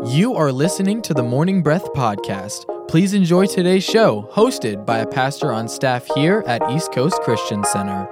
You are listening to the Morning Breath Podcast. Please enjoy today's show, hosted by a pastor on staff here at East Coast Christian Center.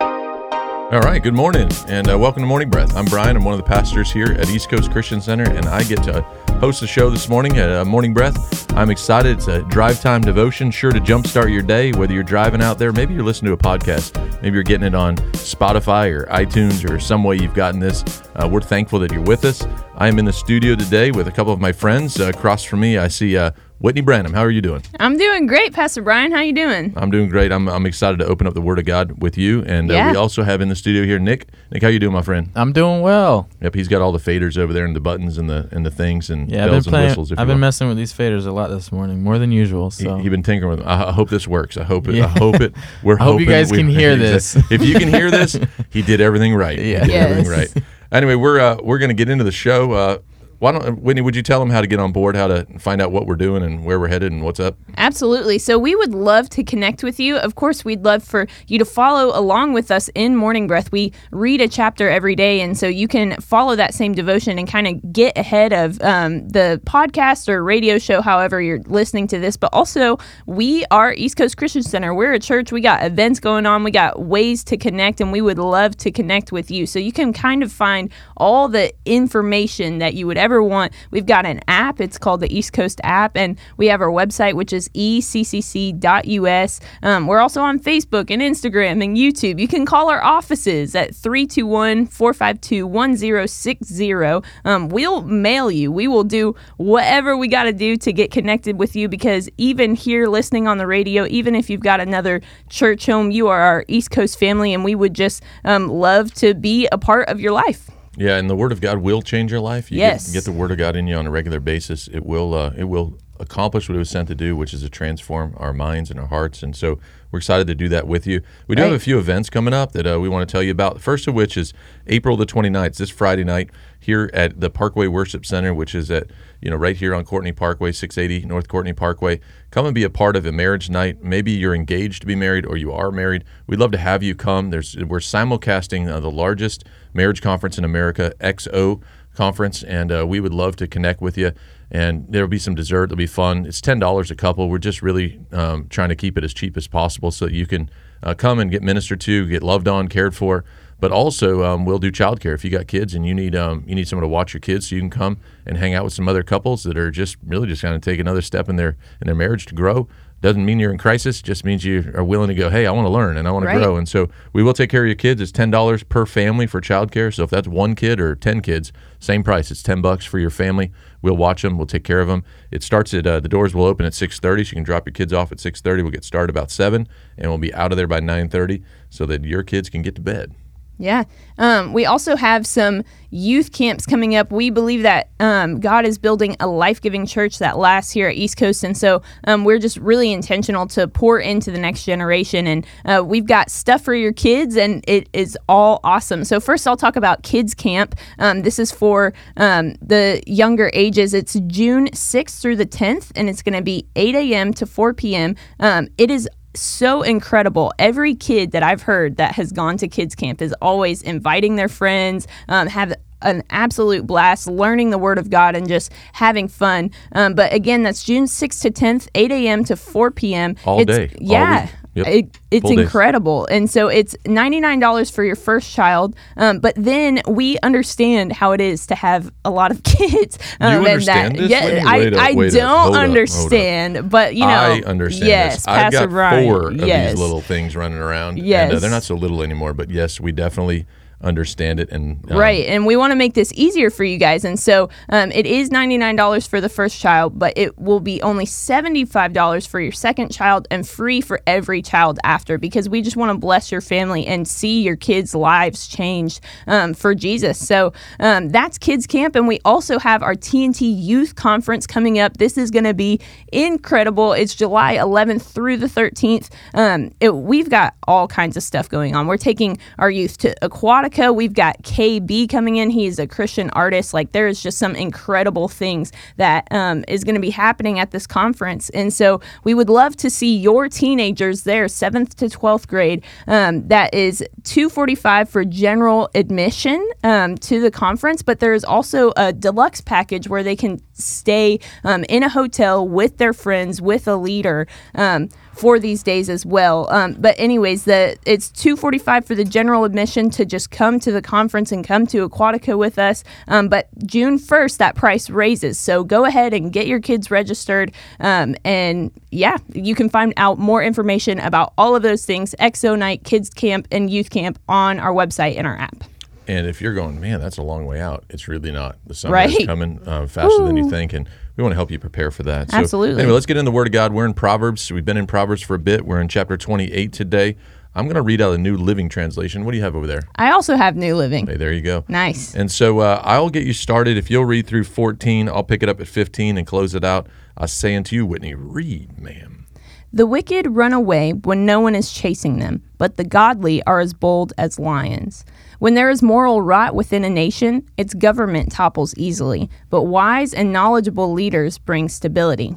All right, good morning and uh, welcome to Morning Breath. I'm Brian. I'm one of the pastors here at East Coast Christian Center, and I get to host the show this morning at uh, Morning Breath. I'm excited. It's a drive time devotion, sure to jumpstart your day, whether you're driving out there, maybe you're listening to a podcast, maybe you're getting it on Spotify or iTunes or some way you've gotten this. Uh, we're thankful that you're with us. I am in the studio today with a couple of my friends. Uh, across from me, I see uh, Whitney Branham. How are you doing? I'm doing great, Pastor Brian. How are you doing? I'm doing great. I'm, I'm excited to open up the Word of God with you. And uh, Yeah. we also have in the studio here Nick. Nick, how you doing, my friend? I'm doing well. Yep, he's got all the faders over there and the buttons and the and the things and Yeah, I've been bells and playing. whistles. If I've been will. messing with these faders a lot this morning, more than usual. So He, he been tinkering with them. I, I hope this works. I hope it. Yeah. I hope it. We're I hope you hoping guys we- can hear this. if you can hear this, he did everything right. He Yeah. did everything right. Anyway, we're uh, we're gonna get into the show. Uh, why don't Whitney? Would you tell them how to get on board, how to find out what we're doing and where we're headed and what's up? Absolutely. So we would love to connect with you. Of course, we'd love for you to follow along with us in Morning Breath. We read a chapter every day, and so you can follow that same devotion and kind of get ahead of um, the podcast or radio show, however you're listening to this. But also, we are East Coast Christian Center. We're a church. We got events going on. We got ways to connect, and we would love to connect with you. So you can kind of find all the information that you would ever want. We've got an app. It's called the East Coast app, and we have our website, which is eccc.us. Um, we're also on Facebook and Instagram and YouTube. You can call our offices at 321 452 1060. Um, We'll mail you. We will do whatever we got to do to get connected with you because even here listening on the radio, even if you've got another church home, you are our East Coast family, and we would just um, love to be a part of your life. Yeah, and the Word of God will change your life. You Yes. get, get the Word of God in you on a regular basis. It will uh, it will accomplish what it was sent to do, which is to transform our minds and our hearts. And so we're excited to do that with you. We do have a few events coming up that uh, we want to tell you about. The first of which is April the 29th, It's this Friday night here at the Parkway Worship Center, which is at you know right here on Courtney Parkway, 680 North Courtney Parkway. Come and be a part of a marriage night. Maybe you're engaged to be married or you are married. We'd love to have you come. There's we're simulcasting uh, the largest marriage conference in America, XO conference, and uh, we would love to connect with you. And there'll be some dessert. It'll be fun. It's ten dollars a couple. We're just really um, trying to keep it as cheap as possible so that you can uh, come and get ministered to, get loved on, cared for. But also, um, we'll do childcare if you got kids and you need um, you need someone to watch your kids, so you can come and hang out with some other couples that are just really just kind of take another step in their in their marriage to grow. Doesn't mean you're in crisis. Just means you are willing to go. Hey, I want to learn and I want Right. to grow. And so we will take care of your kids. It's ten dollars per family for childcare. So if that's one kid or ten kids, same price. It's ten bucks for your family. We'll watch them. We'll take care of them. It starts at uh, the doors will open at six thirty. So you can drop your kids off at six thirty. We'll get started about seven, and we'll be out of there by nine thirty, so that your kids can get to bed. Yeah. Um, we also have some youth camps coming up. We believe that um, God is building a life giving church that lasts here at East Coast. And so um, we're just really intentional to pour into the next generation. And uh, we've got stuff for your kids, and it is all awesome. So, first, I'll talk about Kids Camp. Um, this is for um, the younger ages. It's June 6th through the 10th, and it's going to be 8 a.m. to 4 p.m. Um, it is so incredible. Every kid that I've heard that has gone to kids camp is always inviting their friends, um, have an absolute blast learning the word of God and just having fun. Um, but again, that's June 6th to 10th, 8 a.m. to 4 p.m. All It's- day, Yeah. week. Yep. It, it's Full days. incredible. And so it's $99 for your first child. Um, but then we understand how it is to have a lot of kids. Um, and understand this? Yeah, Wait, I, wait up, I don't Hold up, understand. But, you know. I understand yes, this. I've got Brian. four of yes. these little things running around. and uh, Yes. they're not so little anymore. But yes, we definitely understand it. And um, Right, and we want to make this easier for you guys, and so um, it is ninety nine dollars for the first child, but it will be only seventy five dollars for your second child, and free for every child after, because we just want to bless your family and see your kids' lives changed um, for Jesus. So um, that's Kids Camp, and we also have our TNT Youth Conference coming up. This is going to be incredible. It's July eleventh through the thirteenth. Um, it, we've got all kinds of stuff going on. We're taking our youth to aquatic We've got KB coming in. He is a Christian artist. Like there is just some incredible things that um, is going to be happening at this conference, and so we would love to see your teenagers there, seventh to twelfth grade. Um, that is two forty five for general admission um, to the conference, but there is also a deluxe package where they can stay um, in a hotel with their friends with a leader um, for these days as well. Um, but anyways, the it's two forty five for the general admission to just come to the conference and come to Aquatica with us. Um, but June first, that price raises. So go ahead and get your kids registered. Um, and yeah, you can find out more information about all of those things: XO Night, Kids Camp, and Youth Camp on our website and our app. And if you're going, man, that's a long way out. It's really not. The summer Right. is coming uh, faster than you think, and we want to help you prepare for that. So, Absolutely. Anyway, let's get in the Word of God. We're in Proverbs. We've been in Proverbs for a bit. We're in chapter 28 today. I'm going to read out a New Living Translation. What do you have over there? I also have New Living. Hey, there you go. Nice. And so uh, I'll get you started. If you'll read through 14, I'll pick it up at 15 and close it out. I say unto you, Whitney, read, ma'am. The wicked run away when no one is chasing them, but the godly are as bold as lions. When there is moral rot within a nation, its government topples easily, but wise and knowledgeable leaders bring stability.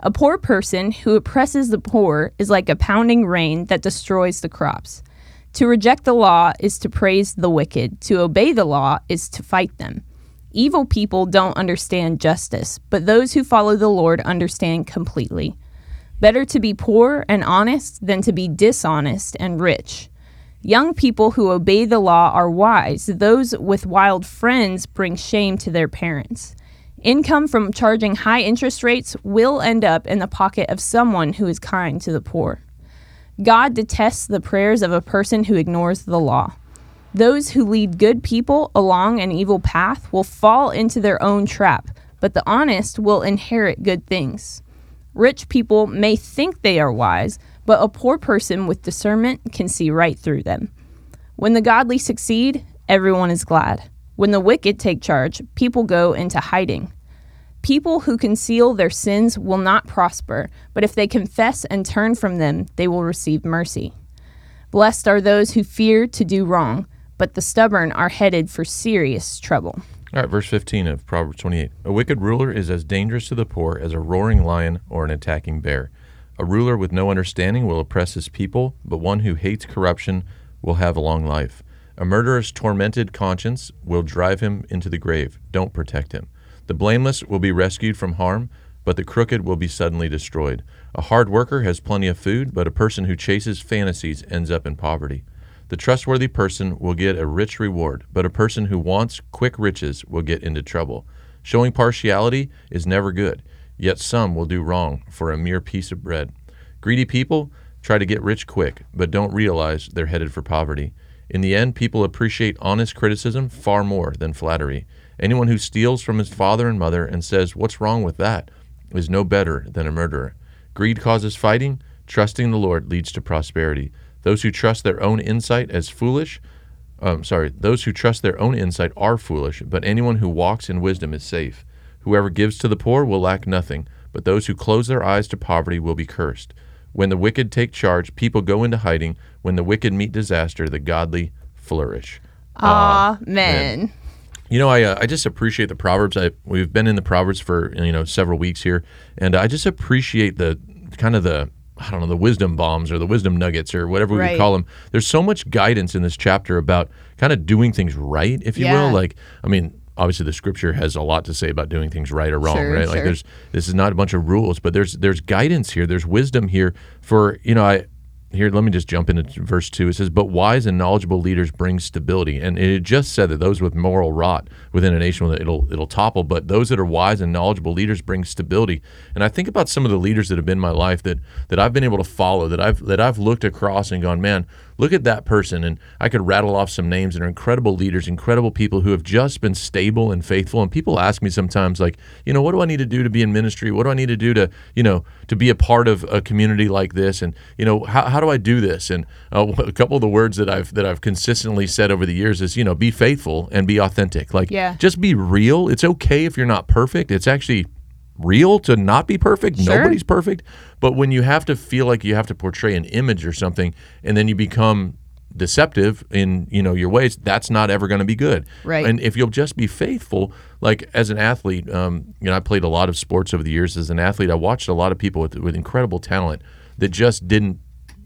A poor person who oppresses the poor is like a pounding rain that destroys the crops. To reject the law is to praise the wicked, to obey the law is to fight them. Evil people don't understand justice, but those who follow the Lord understand completely. Better to be poor and honest than to be dishonest and rich. Young people who obey the law are wise. Those with wild friends bring shame to their parents. Income from charging high interest rates will end up in the pocket of someone who is kind to the poor. God detests the prayers of a person who ignores the law. Those who lead good people along an evil path will fall into their own trap, but the honest will inherit good things. Rich people may think they are wise, but a poor person with discernment can see right through them. When the godly succeed, everyone is glad. When the wicked take charge, people go into hiding. People who conceal their sins will not prosper, but if they confess and turn from them, they will receive mercy. Blessed are those who fear to do wrong, but the stubborn are headed for serious trouble. All right, verse 15 of Proverbs 28. A wicked ruler is as dangerous to the poor as a roaring lion or an attacking bear. A ruler with no understanding will oppress his people, but one who hates corruption will have a long life. A murderer's tormented conscience will drive him into the grave. Don't protect him. The blameless will be rescued from harm, but the crooked will be suddenly destroyed. A hard worker has plenty of food, but a person who chases fantasies ends up in poverty. The trustworthy person will get a rich reward, but a person who wants quick riches will get into trouble. Showing partiality is never good, yet some will do wrong for a mere piece of bread. Greedy people try to get rich quick, but don't realize they're headed for poverty. In the end, people appreciate honest criticism far more than flattery. Anyone who steals from his father and mother and says, What's wrong with that? is no better than a murderer. Greed causes fighting, trusting the Lord leads to prosperity. Those who trust their own insight as foolish, um, sorry, those who trust their own insight are foolish, but anyone who walks in wisdom is safe. Whoever gives to the poor will lack nothing, but those who close their eyes to poverty will be cursed. When the wicked take charge, people go into hiding. When the wicked meet disaster, the godly flourish. Amen. You know, I uh, I just appreciate the proverbs. I we've been in the proverbs for you know several weeks here, and I just appreciate the kind of the I don't know the wisdom bombs or the wisdom nuggets or whatever we Right. call them. There's so much guidance in this chapter about kind of doing things right, if you Yeah. will. Like, I mean, obviously the scripture has a lot to say about doing things right or wrong, Sure, right? Like, there's this is not a bunch of rules, but there's there's guidance here. There's wisdom here for you know I. Here, let me just jump into verse 2. It says, But wise and knowledgeable leaders bring stability. And it just said that those with moral rot within a nation, it'll, it'll topple. But those that are wise and knowledgeable leaders bring stability. And I think about some of the leaders that have been in my life that, that I've been able to follow, that I've, that I've looked across and gone, man, look at that person. And I could rattle off some names that are incredible leaders, incredible people who have just been stable and faithful. And people ask me sometimes, like, you know, what do I need to do to be in ministry? What do I need to do to, you know, to be a part of a community like this? And, you know, how, how do I do this? And uh, a couple of the words that I've, that I've consistently said over the years is, you know, be faithful and be authentic. Like, Yeah. just be real. It's okay if you're not perfect. It's actually real to not be perfect. Sure. Nobody's perfect. But when you have to feel like you have to portray an image or something, and then you become deceptive in you know your ways, that's not ever going to be good. Right. And if you'll just be faithful, like as an athlete, um, you know, I played a lot of sports over the years. As an athlete, I watched a lot of people with with incredible talent that just didn't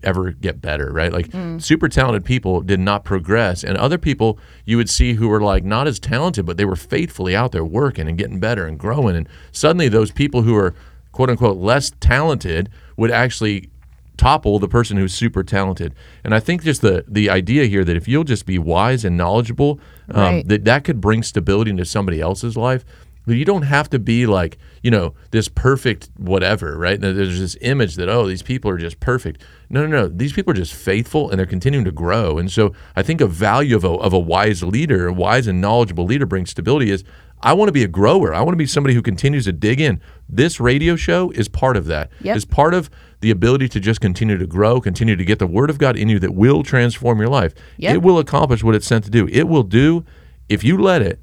ever get better, right? Like super talented people did not progress, and other people you would see who were like not as talented, but they were faithfully out there working and getting better and growing. And suddenly, those people who are quote unquote less talented would actually topple the person who's super talented. And I think just the the idea here that if you'll just be wise and knowledgeable, um, Right. that that could bring stability into somebody else's life. But you don't have to be like you know this perfect whatever, right? There's this image that oh these people are just perfect. No, no, no. These people are just faithful and they're continuing to grow. And so I think a value of a of a wise leader, a wise and knowledgeable leader, brings stability. Is I want to be a grower. I want to be somebody who continues to dig in. This radio show is part of that. Yep. Is part of the ability to just continue to grow, continue to get the word of God in you that will transform your life. Yep. It will accomplish what it's sent to do. It will do if you let it.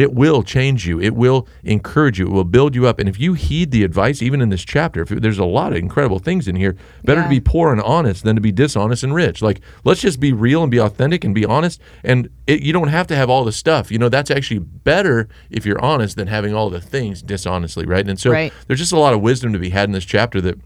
It will change you. It will encourage you. It will build you up. And if you heed the advice, even in this chapter, if there's a lot of incredible things in here. Better Yeah. to be poor and honest than to be dishonest and rich. Like, let's just be real and be authentic and be honest. And it, you don't have to have all the stuff. You know, that's actually better if you're honest than having all the things dishonestly, right? And so Right. there's just a lot of wisdom to be had in this chapter that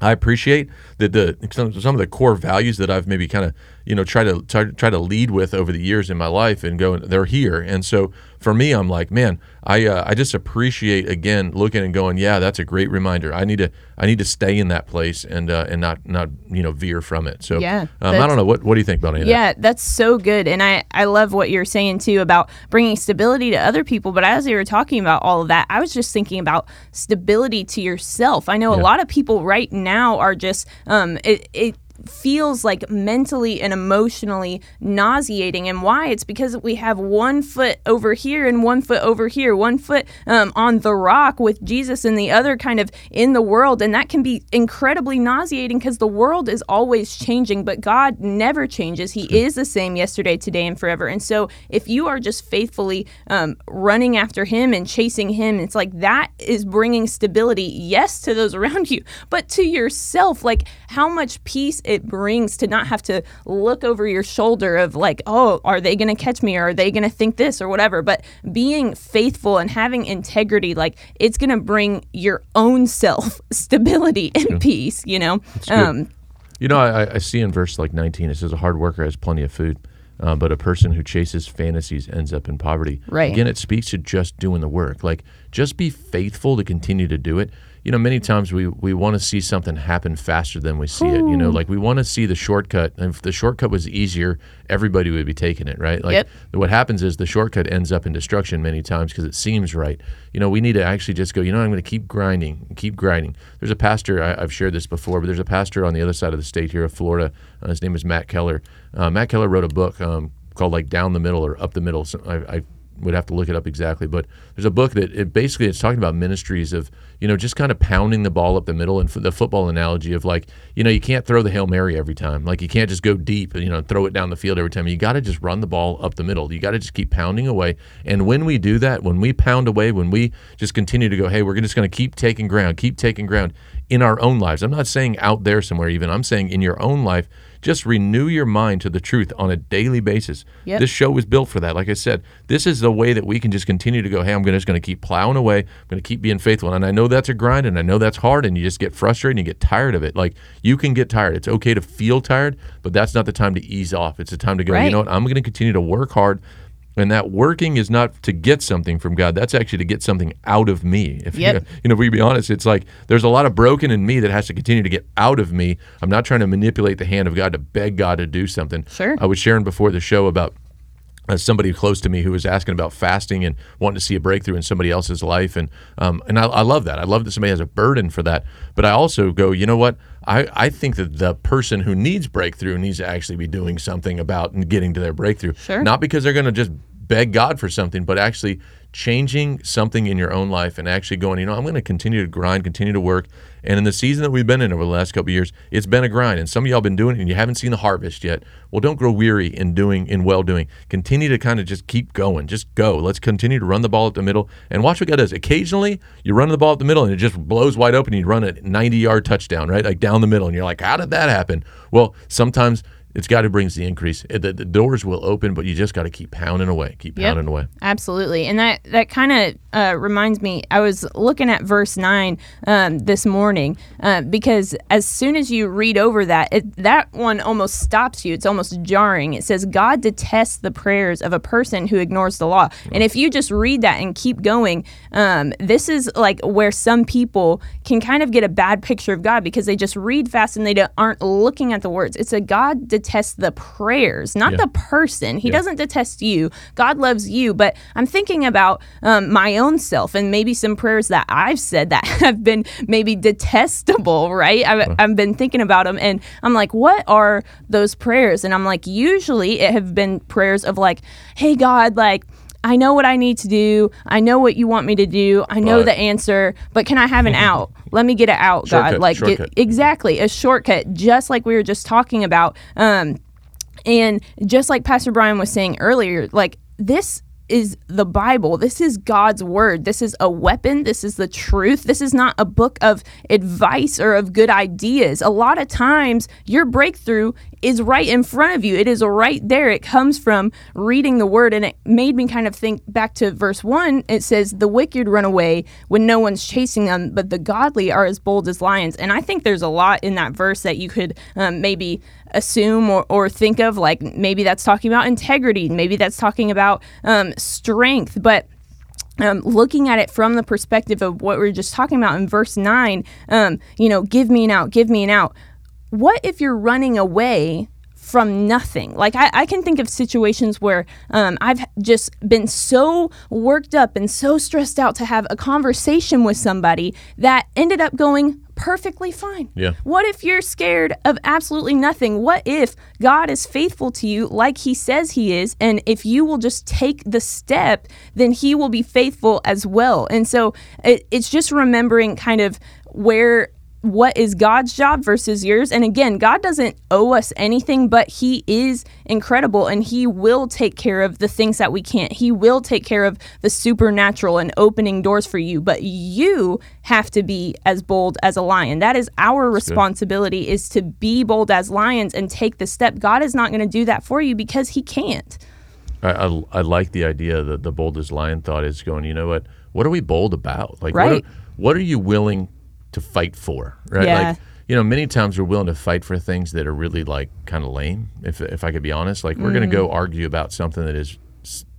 I appreciate that the some, some of the core values that I've maybe kind of you know try to try, try to lead with over the years in my life and go they're here and so for me I'm like man I uh, I just appreciate again looking and going yeah that's a great reminder I need to I need to stay in that place and uh, and not not you know veer from it so Yeah, um, I don't know what what do you think about any that Yeah, that's so good. And I, I love what you're saying too about bringing stability to other people. But as you were talking about all of that, I was just thinking about stability to yourself. I know a lot of people right now are just, um, it, it, feels like mentally and emotionally nauseating. And why? It's because we have one foot over here and one foot over here one foot um, on the rock with jesus and the other kind of in the world. And that can be incredibly nauseating because the world is always changing but god never changes. He is the same yesterday today and forever. And so if you are just faithfully um, running after him and chasing him it's like that is bringing stability yes to those around you but to yourself like how much peace it brings to not have to look over your shoulder of like oh are they going to catch me or are they going to think this or whatever but being faithful and having integrity like it's going to bring your own self stability and peace you know um You know, I, I see in verse like 19, it says, A hard worker has plenty of food, uh, but a person who chases fantasies ends up in poverty. Right. Again, it speaks to just doing the work. Like, just be faithful to continue to do it. You know, many times we, we want to see something happen faster than we see it. You know, like we want to see the shortcut. And if the shortcut was easier, everybody would be taking it, right? Like, Yep. what happens is the shortcut ends up in destruction many times because it seems right. You know, we need to actually just go, you know, I'm going to keep grinding, keep grinding. There's a pastor, I, I've shared this before, but there's a pastor on the other side of the state here of Florida. Uh, his name is Matt Keller. Uh, Matt Keller wrote a book um, called like Down the Middle or Up the Middle. So I, I would have to look it up exactly, but there's a book that it basically it's talking about ministries of you know just kind of pounding the ball up the middle and f- the football analogy of like you know you can't throw the hail mary every time. Like you can't just go deep and you know throw it down the field every time. You got to just run the ball up the middle. You got to just keep pounding away. And when we do that when we pound away when we just continue to go hey we're just going to keep taking ground keep taking ground in our own lives i'm not saying out there somewhere even i'm saying in your own life just renew your mind to the truth on a daily basis Yep. this show was built for that. Like I said, this is the way that we can just continue to go, hey, I'm just going to keep plowing away. I'm going to keep being faithful. And I know that's a grind and I know that's hard and you just get frustrated and you get tired of it. Like you can get tired. It's okay to feel tired, but that's not the time to ease off. It's the time to go, you know what? I'm going to continue to work hard. And that working is not to get something from God. That's actually to get something out of me. If Yep. you, you know, if we be honest, it's like there's a lot of broken in me that has to continue to get out of me. I'm not trying to manipulate the hand of God to beg God to do something. Sure. I was sharing before the show about uh, somebody close to me who was asking about fasting and wanting to see a breakthrough in somebody else's life, and um, and I, I love that. I love that somebody has a burden for that. But I also go, you know what? I, I think that the person who needs breakthrough needs to actually be doing something about and getting to their breakthrough. Sure. Not because they're going to just beg God for something, but actually changing something in your own life and actually going, you know, I'm going to continue to grind, continue to work. And in the season that we've been in over the last couple of years, it's been a grind. And some of y'all been doing it and you haven't seen the harvest yet. Well, don't grow weary in doing, in well doing. Continue to kind of just keep going. Just go. Let's continue to run the ball at the middle and watch what God does. Occasionally, you run the ball at the middle and it just blows wide open. You run a 90 yard touchdown, right? Like down the middle. And you're like, how did that happen? Well, sometimes It's God who brings the increase. The, the doors will open, but you just got to keep pounding away, keep Yep. pounding away. Absolutely, and that that kind of uh, reminds me. I was looking at verse nine um, this morning uh, because as soon as you read over that, it, that one almost stops you. It's almost jarring. It says God detests the prayers of a person who ignores the law. And if you just read that and keep going, um, this is like where some people can kind of get a bad picture of God because they just read fast and they don't- aren't looking at the words. It's a God detests the prayers, not Yeah. the person. He doesn't detest you. God loves you. But I'm thinking about um, my own self and maybe some prayers that I've said that have been maybe detestable, right? I've, I've been thinking about them and I'm like, what are those prayers? And I'm like, usually it have been prayers of like, hey, God, like, I know what I need to do. I know what you want me to do. I know the answer, but can I have an out? Let me get it out, God. Shortcut, Like, get, exactly a shortcut, just like we were just talking about. Um, and just like Pastor Brian was saying earlier, like this is the Bible. This is God's word. This is a weapon. This is the truth. This is not a book of advice or of good ideas. A lot of times, your breakthrough is right in front of you. It is right there. It comes from reading the word. And it made me kind of think back to verse one. It says, The wicked run away when no one's chasing them, but the godly are as bold as lions. And I think there's a lot in that verse that you could um, maybe assume or, or think of like maybe that's talking about integrity maybe that's talking about um, strength but um, looking at it from the perspective of what we are just talking about in verse 9 um, you know give me an out give me an out what if you're running away from nothing. Like I, I can think of situations where um, I've just been so worked up and so stressed out to have a conversation with somebody that ended up going perfectly fine. Yeah. What if you're scared of absolutely nothing? What if God is faithful to you like he says he is? And if you will just take the step, then he will be faithful as well. And so it, it's just remembering kind of where what is God's job versus yours. And again, God doesn't owe us anything, but He is incredible and He will take care of the things that we can't. He will take care of the supernatural and opening doors for you. But you have to be as bold as a lion. That is our responsibility is to be bold as lions and take the step. God is not going to do that for you because He can't. I, I, I like the idea that the boldest lion thought is going, you know what? What are we bold about? Like, Right. what, are, what are you willing to fight for? Right? Yeah. Like, you know, many times we're willing to fight for things that are really like kind of lame, if, if I could be honest. Like, we're going to Mm. go argue about something that is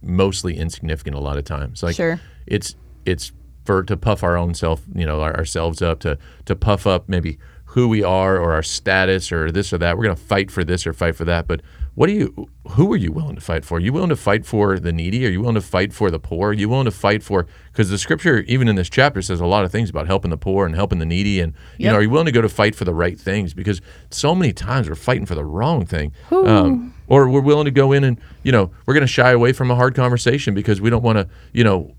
mostly insignificant a lot of times. Like, Sure. it's, it's for to puff our own self, you know, our, ourselves up, to, to puff up maybe who we are or our status or this or that. We're going to fight for this or fight for that. But what do you, who are you willing to fight for? Are you willing to fight for the needy? Are you willing to fight for the poor? Are you willing to fight for, because the scripture, even in this chapter, says a lot of things about helping the poor and helping the needy. And, you Yep. know, are you willing to go to fight for the right things? Because so many times we're fighting for the wrong thing. Um, or we're willing to go in and, you know, we're going to shy away from a hard conversation because we don't want to, you know,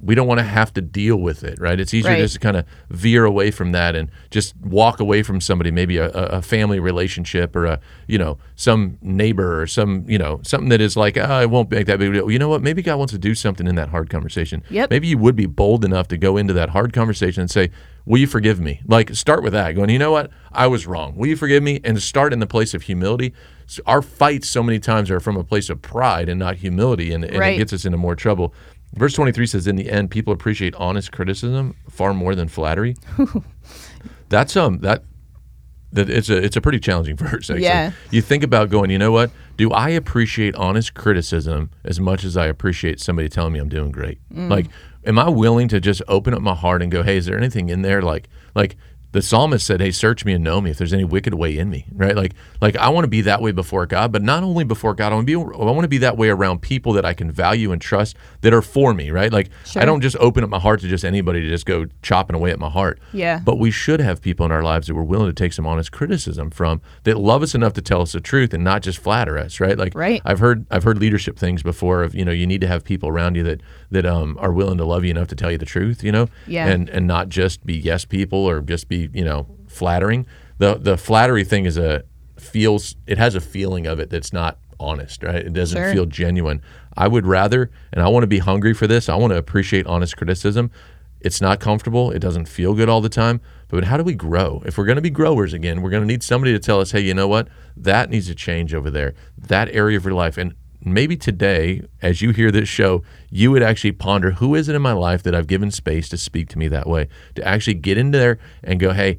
we don't want to have to deal with it, right? It's easier Right. just to kind of veer away from that and just walk away from somebody, maybe a, a family relationship or a, you know, some neighbor or some, you know, something that is like, oh, I won't make that big deal. You know what? Maybe God wants to do something in that hard conversation. Yep. Maybe you would be bold enough to go into that hard conversation and say, Will you forgive me? Like, start with that. Going, you know what? I was wrong. Will you forgive me? And start in the place of humility. So our fights so many times are from a place of pride and not humility, and, and it gets us into more trouble. Verse 23 says, In the end, people appreciate honest criticism far more than flattery. That's um that that it's a it's a pretty challenging verse actually. Yeah. You think about going, you know what? Do I appreciate honest criticism as much as I appreciate somebody telling me I'm doing great? Like, am I willing to just open up my heart and go, hey, is there anything in there like like the psalmist said, "Hey, search me and know me if there's any wicked way in me." Right? Like, like I want to be that way before God, but not only before God. I want to be. I want to be that way around people that I can value and trust that are for me. Right? Like, Sure. I don't just open up my heart to just anybody to just go chopping away at my heart. Yeah. But we should have people in our lives that we're willing to take some honest criticism from that love us enough to tell us the truth and not just flatter us, right? Like Right. I've heard I've heard leadership things before of, you know, you need to have people around you that that um are willing to love you enough to tell you the truth, you know? Yeah. And and not just be yes people or just be, you know, flattering. The the flattery thing is a feels it has a feeling of it that's not honest, right? It doesn't Sure. feel genuine. I would rather and I want to be hungry for this. I want to appreciate honest criticism It's not comfortable. It doesn't feel good all the time. But how do we grow? If we're going to be growers again, we're going to need somebody to tell us, hey, you know what? That needs to change over there. That area of your life. And maybe today, as you hear this show, you would actually ponder who is it in my life that I've given space to speak to me that way, to actually get in there and go, hey,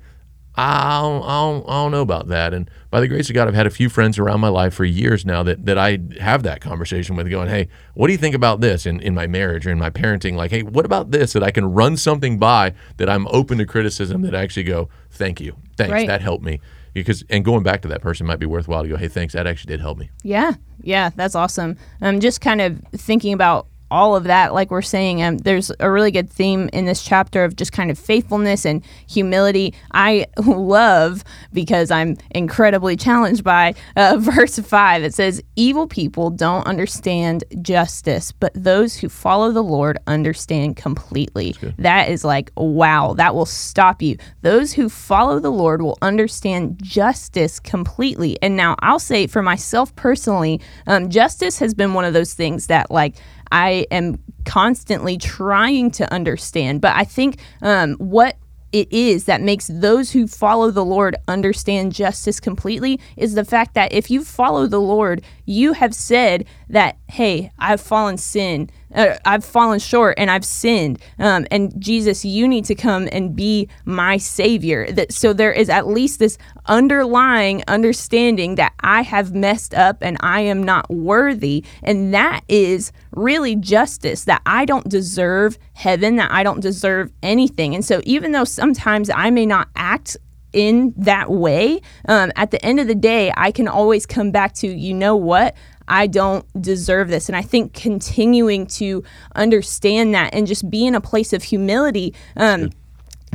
I don't, I, don't, I don't know about that. And by the grace of God, I've had a few friends around my life for years now that, that I have that conversation with, going, hey, what do you think about this in, in my marriage or in my parenting? Like, hey, what about this that I can run something by that I'm open to criticism that I actually go, thank you. Thanks. Right. That helped me. Because and going back to that person might be worthwhile to go, hey, thanks. That actually did help me. Yeah, yeah, that's awesome. Um, just kind of thinking about all of that, like we're saying, um, there's a really good theme in this chapter of just kind of faithfulness and humility. I love because I'm incredibly challenged by uh, verse five. It says, "Evil people don't understand justice, but those who follow the Lord understand completely." That is like, wow, that will stop you. Those who follow the Lord will understand justice completely. And now I'll say for myself personally, um, justice has been one of those things that like. I am constantly trying to understand. But I think um, what it is that makes those who follow the Lord understand justice completely is the fact that if you follow the Lord, you have said that, hey, I've fallen sin, uh, I've fallen short, and I've sinned, um, and Jesus, you need to come and be my Savior. That so there is at least this underlying understanding that I have messed up and I am not worthy, and that is really justice. That I don't deserve heaven, that I don't deserve anything, and so even though sometimes I may not act in that way, um, at the end of the day, I can always come back to, you know what? I don't deserve this. And I think continuing to understand that and just be in a place of humility. Um,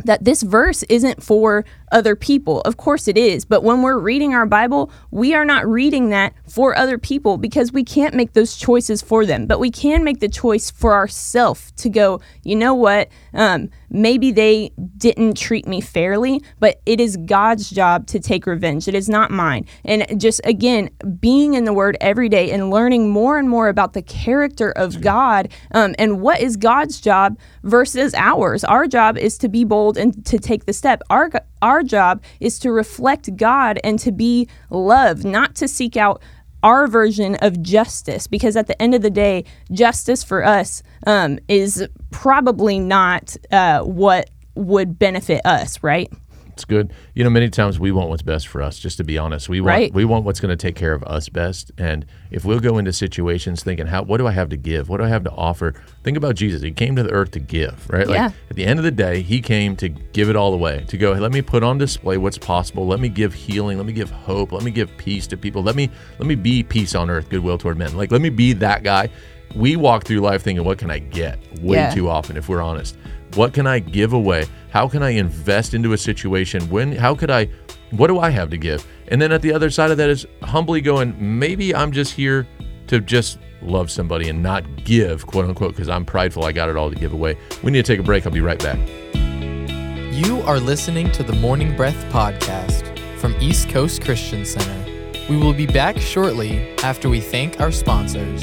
that this verse isn't for other people. Of course it is. But when we're reading our Bible, we are not reading that for other people because we can't make those choices for them. But we can make the choice for ourselves to go, you know what? Um, maybe they didn't treat me fairly, but it is God's job to take revenge. It is not mine. And just again, being in the Word every day and learning more and more about the character of God um, and what is God's job versus ours. Our job is to be bold and to take the step. Our our job is to reflect God and to be love, not to seek out our version of justice because at the end of the day justice for us um, is probably not uh, what would benefit us right It's good. You know, many times we want what's best for us. Just to be honest, we want Right. we want what's going to take care of us best. And if we'll go into situations thinking, "How? What do I have to give? What do I have to offer?" Think about Jesus. He came to the earth to give, right? Like Yeah. at the end of the day, he came to give it all away. To go, hey, let me put on display what's possible. Let me give healing. Let me give hope. Let me give peace to people. Let me let me be peace on earth, goodwill toward men. Like let me be that guy. We walk through life thinking, "What can I get?" Way Yeah. too often, if we're honest. What can I give away? How can I invest into a situation? When how could I what do I have to give? And then at the other side of that is humbly going, maybe I'm just here to just love somebody and not give, quote unquote, because I'm prideful. I got it all to give away. We need to take a break. I'll be right back. You are listening to the Morning Breath podcast from East Coast Christian Center. We will be back shortly after we thank our sponsors.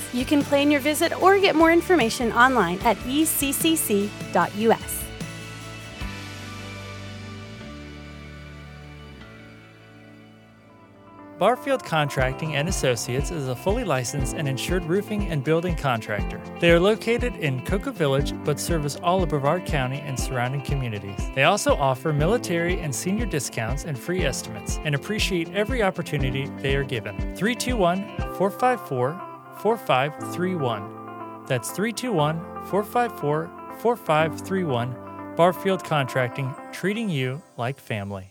You can plan your visit or get more information online at eccc.us. Barfield Contracting and Associates is a fully licensed and insured roofing and building contractor. They are located in Cocoa Village but service all of Brevard County and surrounding communities. They also offer military and senior discounts and free estimates and appreciate every opportunity they are given. 321 454 4531. That's 321 454 4531. Barfield Contracting, treating you like family.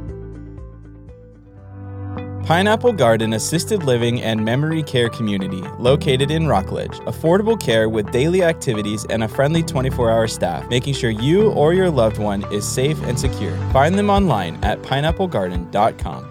Pineapple Garden Assisted Living and Memory Care Community, located in Rockledge. Affordable care with daily activities and a friendly 24 hour staff, making sure you or your loved one is safe and secure. Find them online at pineapplegarden.com.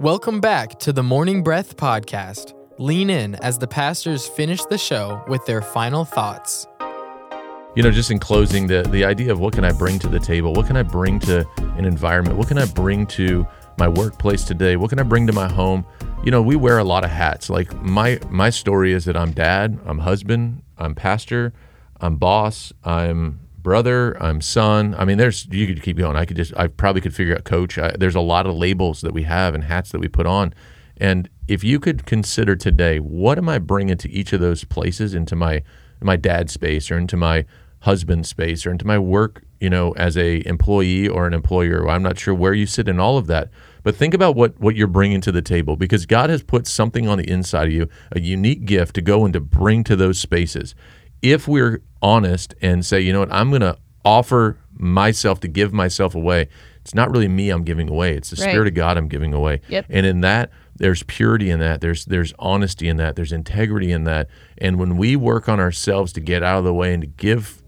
Welcome back to the Morning Breath podcast. Lean in as the pastors finish the show with their final thoughts. You know, just in closing, the the idea of what can I bring to the table? What can I bring to an environment? What can I bring to my workplace today? What can I bring to my home? You know, we wear a lot of hats. Like my my story is that I'm dad, I'm husband, I'm pastor, I'm boss, I'm brother, I'm son. I mean, there's you could keep going. I could just I probably could figure out coach. I, there's a lot of labels that we have and hats that we put on. And if you could consider today, what am I bringing to each of those places into my my dad's space or into my husband's space or into my work, you know, as a employee or an employer. I'm not sure where you sit in all of that, but think about what what you're bringing to the table because God has put something on the inside of you, a unique gift to go and to bring to those spaces. If we're honest and say, you know what, I'm going to offer myself to give myself away. It's not really me I'm giving away. It's the Right. spirit of God I'm giving away. Yep. And in that, there's purity in that. There's there's honesty in that. There's integrity in that. And when we work on ourselves to get out of the way and to give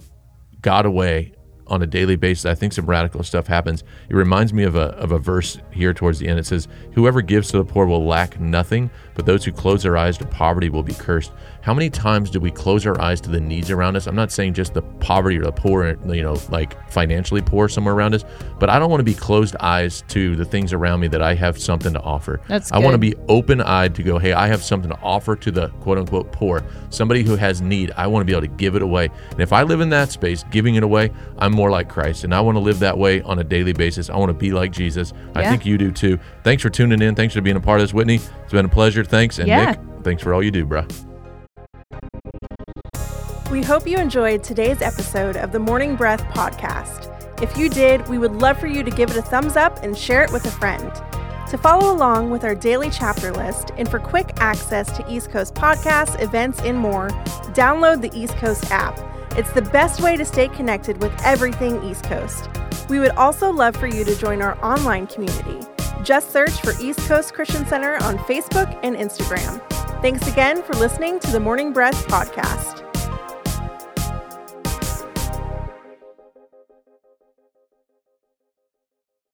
God away on a daily basis, I think some radical stuff happens. It reminds me of a of a verse here towards the end. It says, "Whoever gives to the poor will lack nothing, but those who close their eyes to poverty will be cursed." How many times do we close our eyes to the needs around us? I'm not saying just the poverty or the poor, you know, like financially poor somewhere around us, but I don't want to be closed eyes to the things around me that I have something to offer. That's I want to be open eyed to go, hey, I have something to offer to the quote unquote poor, somebody who has need. I want to be able to give it away. And if I live in that space, giving it away, I'm more like Christ. And I want to live that way on a daily basis. I want to be like Jesus. I think you do too. Thanks for tuning in. Thanks for being a part of this, Whitney. It's been a pleasure. Thanks. And Yeah. Nick, thanks for all you do, bruh. We hope you enjoyed today's episode of the Morning Breath podcast. If you did, we would love for you to give it a thumbs up and share it with a friend. To follow along with our daily chapter list and for quick access to East Coast podcasts, events, and more, download the East Coast app. It's the best way to stay connected with everything East Coast. We would also love for you to join our online community. Just search for East Coast Christian Center on Facebook and Instagram. Thanks again for listening to the Morning Breath podcast.